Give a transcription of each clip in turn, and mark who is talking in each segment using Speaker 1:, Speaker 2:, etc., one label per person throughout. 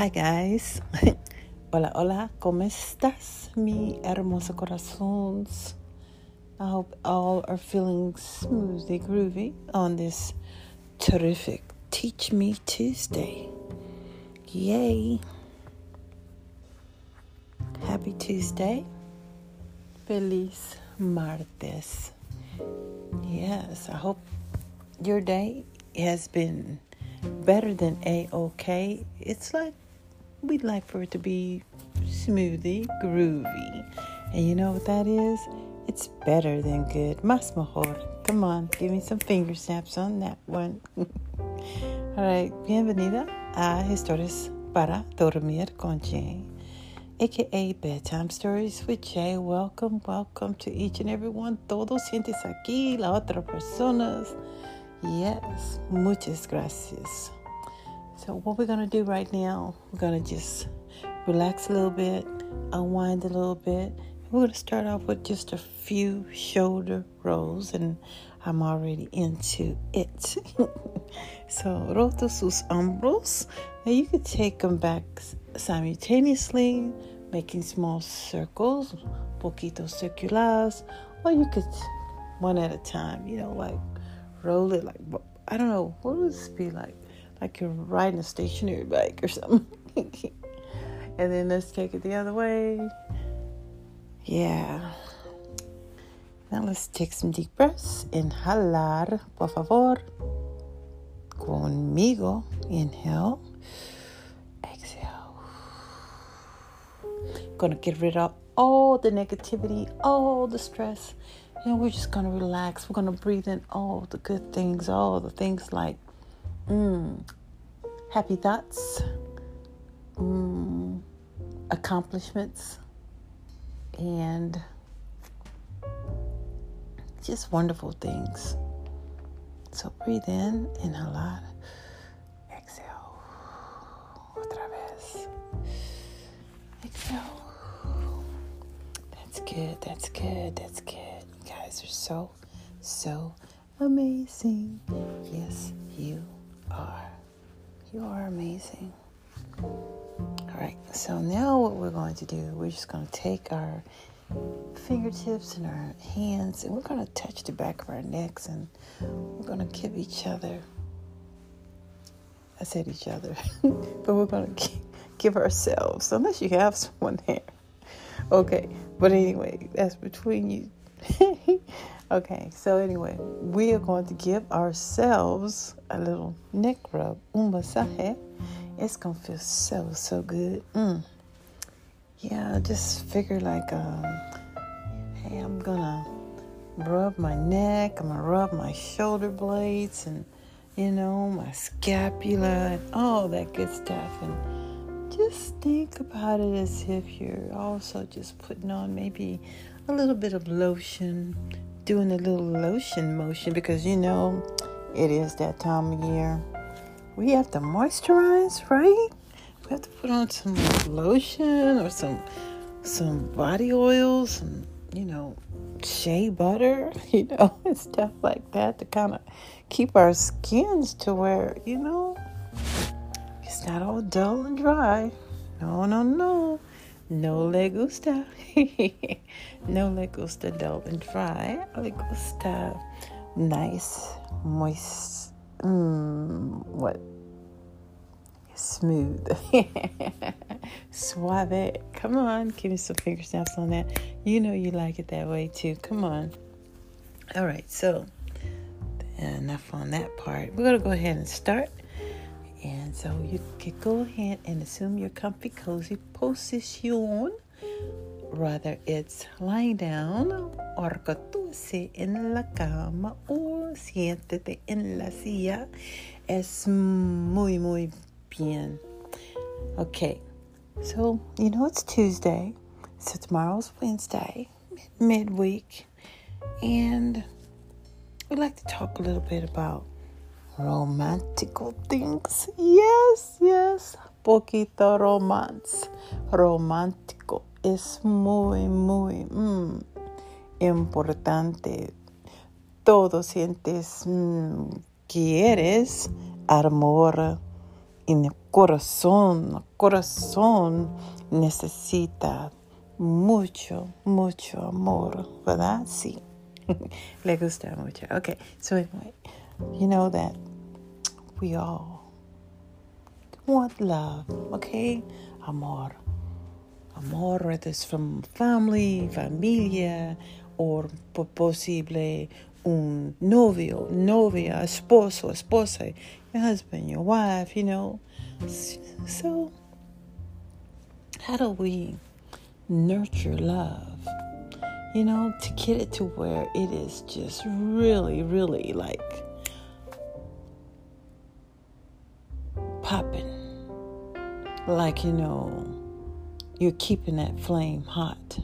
Speaker 1: Hi guys. hola, hola. ¿Cómo estás, mi hermoso corazones? I hope all are feeling smoothly groovy on this terrific Teach Me Tuesday. Yay. Happy Tuesday. Feliz martes. Yes, I hope your day has been better than a okay. It's like we'd like for it to be smoothie, groovy. And you know what that is? It's better than good. Más mejor. Come on, give me some finger snaps on that one. All right, bienvenida a Historias para Dormir con Jay, aka Bedtime Stories with Jay. Welcome, welcome to each and every one. Todos sientes aquí, la otra personas. Yes, muchas gracias. So, what we're going to do right now, we're going to just relax a little bit, unwind a little bit. We're going to start off with just a few shoulder rolls, and I'm already into it. so, roto sus hombros. Now, you could take them back simultaneously, making small circles, poquitos circulares, or you could one at a time, you know, like roll it like I don't know what would this be like, like you're riding a stationary bike or something. and then let's take it the other way. Yeah. Now let's take some deep breaths. Inhalar, por favor. Conmigo. Inhale. Exhale. Gonna get rid of all the negativity, all the stress you know, we're just to relax. We're to breathe in all the good things, all the things like mm, happy thoughts, mm, accomplishments, and just wonderful things. So breathe in, inhalar, exhale. Otra vez. Exhale. That's good, that's good, that's good You guys are so, so amazing. Yes, you are. You are amazing. All right, so now what we're going to do, we're just going to take our fingertips and our hands and we're going to touch the back of our necks and we're going to give each other. I said each other, but we're going to give ourselves, unless you have someone there. Okay, but anyway, that's between you okay, so anyway, we are going to give ourselves a little neck rub, un masaje. It's gonna feel so so good. Mm. Yeah, just figure like, um, hey, I'm gonna rub my neck. I'm gonna rub my shoulder blades and you know my scapula and all that good stuff and just think about it as if you're also just putting on maybe a little bit of lotion, doing a little lotion motion because you know it is that time of year. We have to moisturize, right? We have to put on some lotion or some some body oil, some you know shea butter, you know, and stuff like that to kind of keep our skins to where you know it's not all dull and dry. No, no, no. No le gusta. no le gusta dull and dry. Le gusta nice, moist, mm, what? Smooth. Suave. Come on, give me some finger snaps on that. You know you like it that way too. Come on. All right, so enough on that part. We're going to go ahead and start. And so you can go ahead and assume your comfy, cozy position. Whether it's lying down o recostúese en la cama o siéntete en la silla. Es muy, muy bien. Okay, so you know it's Tuesday, so tomorrow's Wednesday, midweek, and we'd like to talk a little bit about romantical things. Yes, yes. Poquito romance. Romántico es muy, muy mm, importante. Todo sientes, mm, quieres amor en el corazón, el corazón necesita mucho, mucho amor, ¿verdad? Sí. Le gusta mucho. Okay, so anyway, you know that we all want love, okay? Amor. Amor, whether it's from family, familia, or posible un novio, novia, esposo, esposa, your husband, your wife, you know. So, how do we nurture love? You know, to get it to where it is just really, really like Like, you know, you're keeping that flame hot.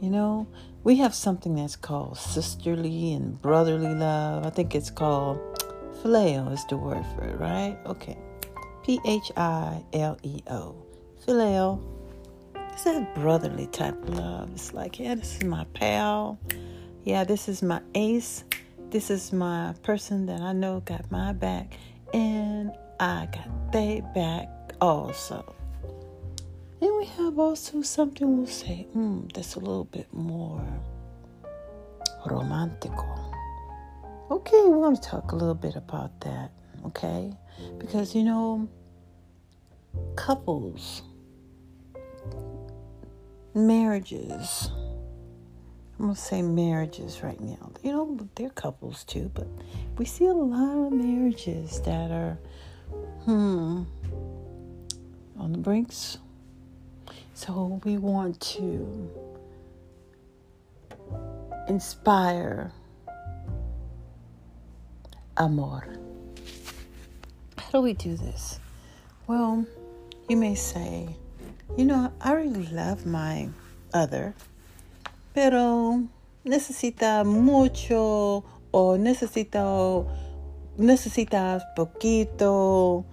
Speaker 1: You know, we have something that's called sisterly and brotherly love. I think it's called phileo is the word for it, right? Okay. P H I L E O. Phileo. It's that brotherly type of love. It's like, yeah, this is my pal. Yeah, this is my ace. This is my person that I know got my back. And I got they back also. Then we have also something we'll say, hmm, that's a little bit more romantical. Okay, we want to talk a little bit about that, okay? Because, you know, couples, marriages, I'm going to say marriages right now. You know, they're couples too, but we see a lot of marriages that are, hmm, on the brinks so we want to inspire amor. How do we do this? Well, you may say, you know, I really love my other, pero necesita mucho o necesito necesitas poquito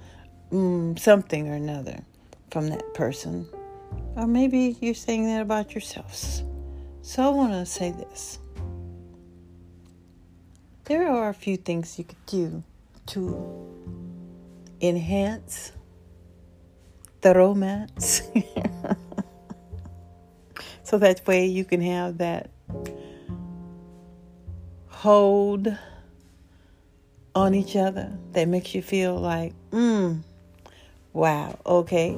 Speaker 1: mm, something or another from that person or maybe you're saying that about yourselves. So I want to say this. There are a few things you could do to enhance the romance. so that way you can have that hold on each other that makes you feel like, mm, wow, okay.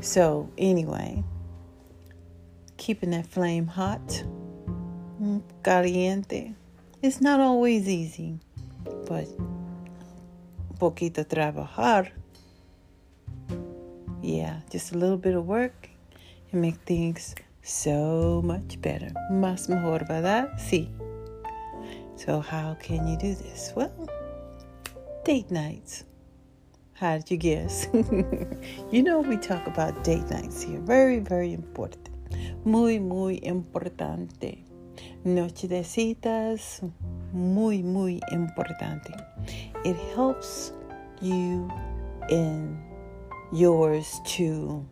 Speaker 1: So, anyway, keeping that flame hot, mm, caliente. It's not always easy, but poquito trabajar. Yeah, just a little bit of work and make things so much better. Más mejor, ¿verdad? Sí. So, how can you do this? Well, date nights. How did you guess? you know, we talk about date nights here. Very, very important. Muy, muy importante. Noche de citas, muy, muy importante. It helps you and yours to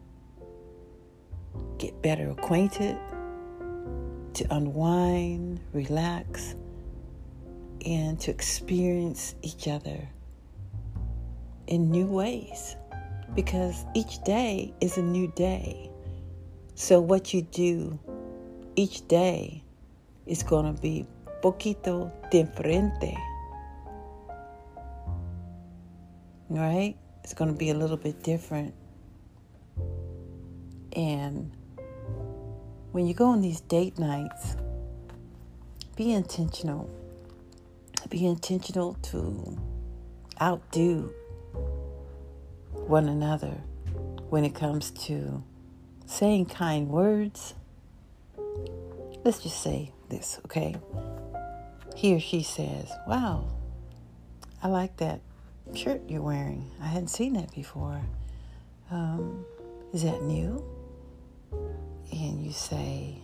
Speaker 1: get better acquainted, to unwind, relax, and to experience each other in new ways because each day is a new day. So, what you do each day is going to be poquito diferente. Right? It's going to be a little bit different. And when you go on these date nights, be intentional. Be intentional to outdo one another when it comes to saying kind words. Let's just say this, okay? He or she says, Wow, I like that shirt you're wearing. I hadn't seen that before. Um, is that new? And you say,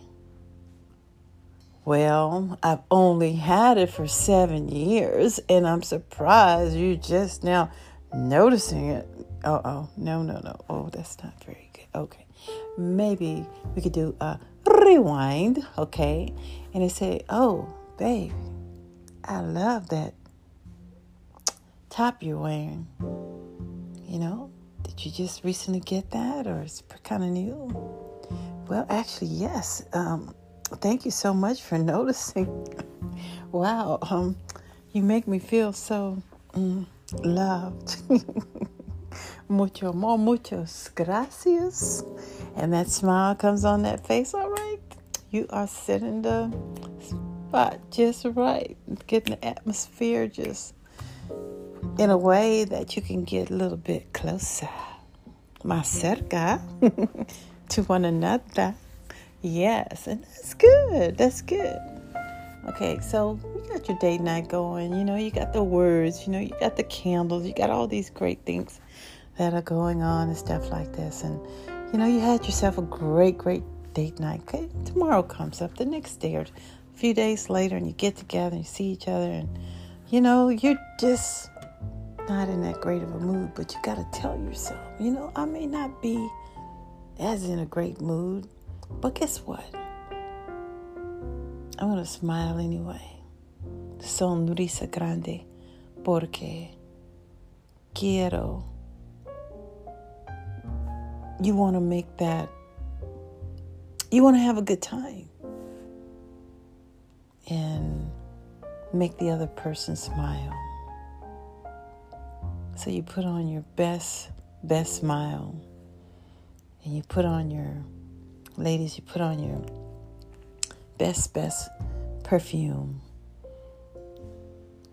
Speaker 1: Well, I've only had it for seven years, and I'm surprised you just now noticing it. Oh, oh, no, no, no. Oh, that's not very good. Okay. Maybe we could do a rewind, okay? And they say, oh, babe, I love that top you're wearing. You know, did you just recently get that or it's kind of new? Well, actually, yes. Um, thank you so much for noticing. wow, um, you make me feel so mm, loved. Mucho more, muchos gracias. And that smile comes on that face, all right? You are sitting the spot just right, getting the atmosphere just in a way that you can get a little bit closer, más cerca to one another. Yes, and that's good. That's good. Okay, so you got your date night going. You know, you got the words, you know, you got the candles, you got all these great things that are going on and stuff like this. And, you know, you had yourself a great, great date night. Okay, tomorrow comes up, the next day or a few days later, and you get together and you see each other, and, you know, you're just not in that great of a mood, but you got to tell yourself, you know, I may not be as in a great mood, but guess what? I'm going to smile anyway. Sonrisa grande, porque quiero. You want to make that, you want to have a good time and make the other person smile. So you put on your best, best smile. And you put on your, ladies, you put on your best, best perfume.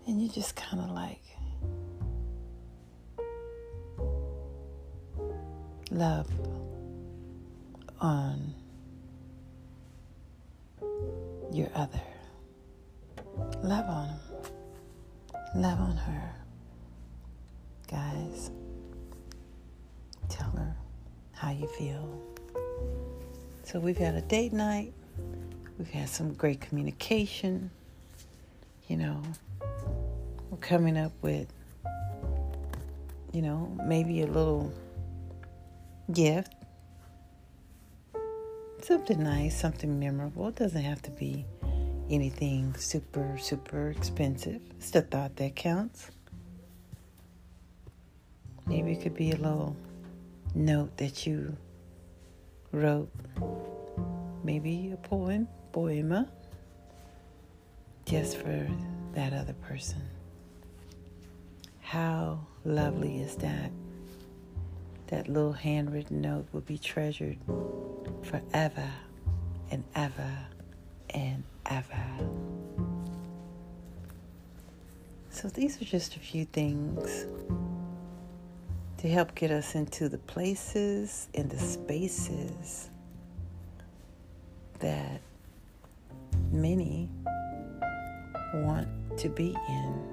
Speaker 1: And you just kind of like love on your other. Love on him. Love on her guys. Tell her how you feel. So we've had a date night. We've had some great communication. You know, we're coming up with, you know, maybe a little gift. Something nice, something memorable. It doesn't have to be anything super, super expensive. It's the thought that counts. Maybe it could be a little note that you wrote. Maybe a poem, poema, just for that other person. How lovely is that? That little handwritten note will be treasured forever and ever and ever. So, these are just a few things to help get us into the places and the spaces that many want to be in.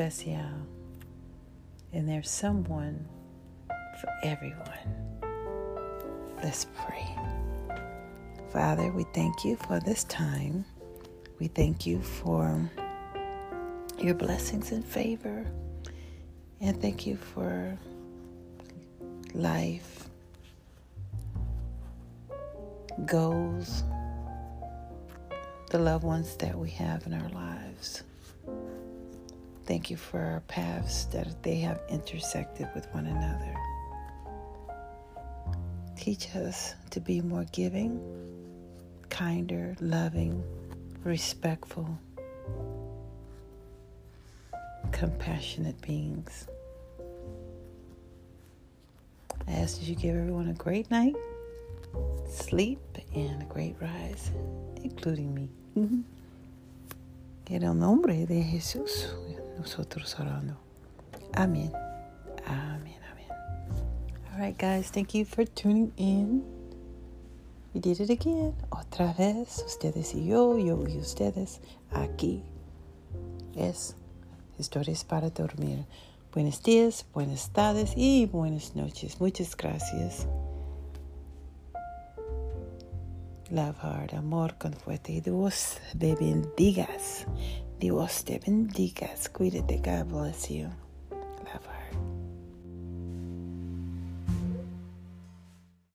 Speaker 1: Especial, and there's someone for everyone. Let's pray. Father, we thank you for this time. We thank you for your blessings and favor. And thank you for life, goals, the loved ones that we have in our lives. Thank you for our paths that they have intersected with one another. Teach us to be more giving, kinder, loving, respectful, compassionate beings. I ask that you give everyone a great night, sleep, and a great rise, including me. Mm-hmm. En el nombre de Jesús, nosotros orando. Amén. Amén. All right, guys, thank you for tuning in. We did it again. Otra vez, ustedes y yo, yo y ustedes, aquí. Es historias para dormir. Buenos días, buenas tardes y buenas noches. Muchas gracias. Love hard, amor con fuerte. Dios te bendigas. Dios te bendigas. Cuídate. God bless you.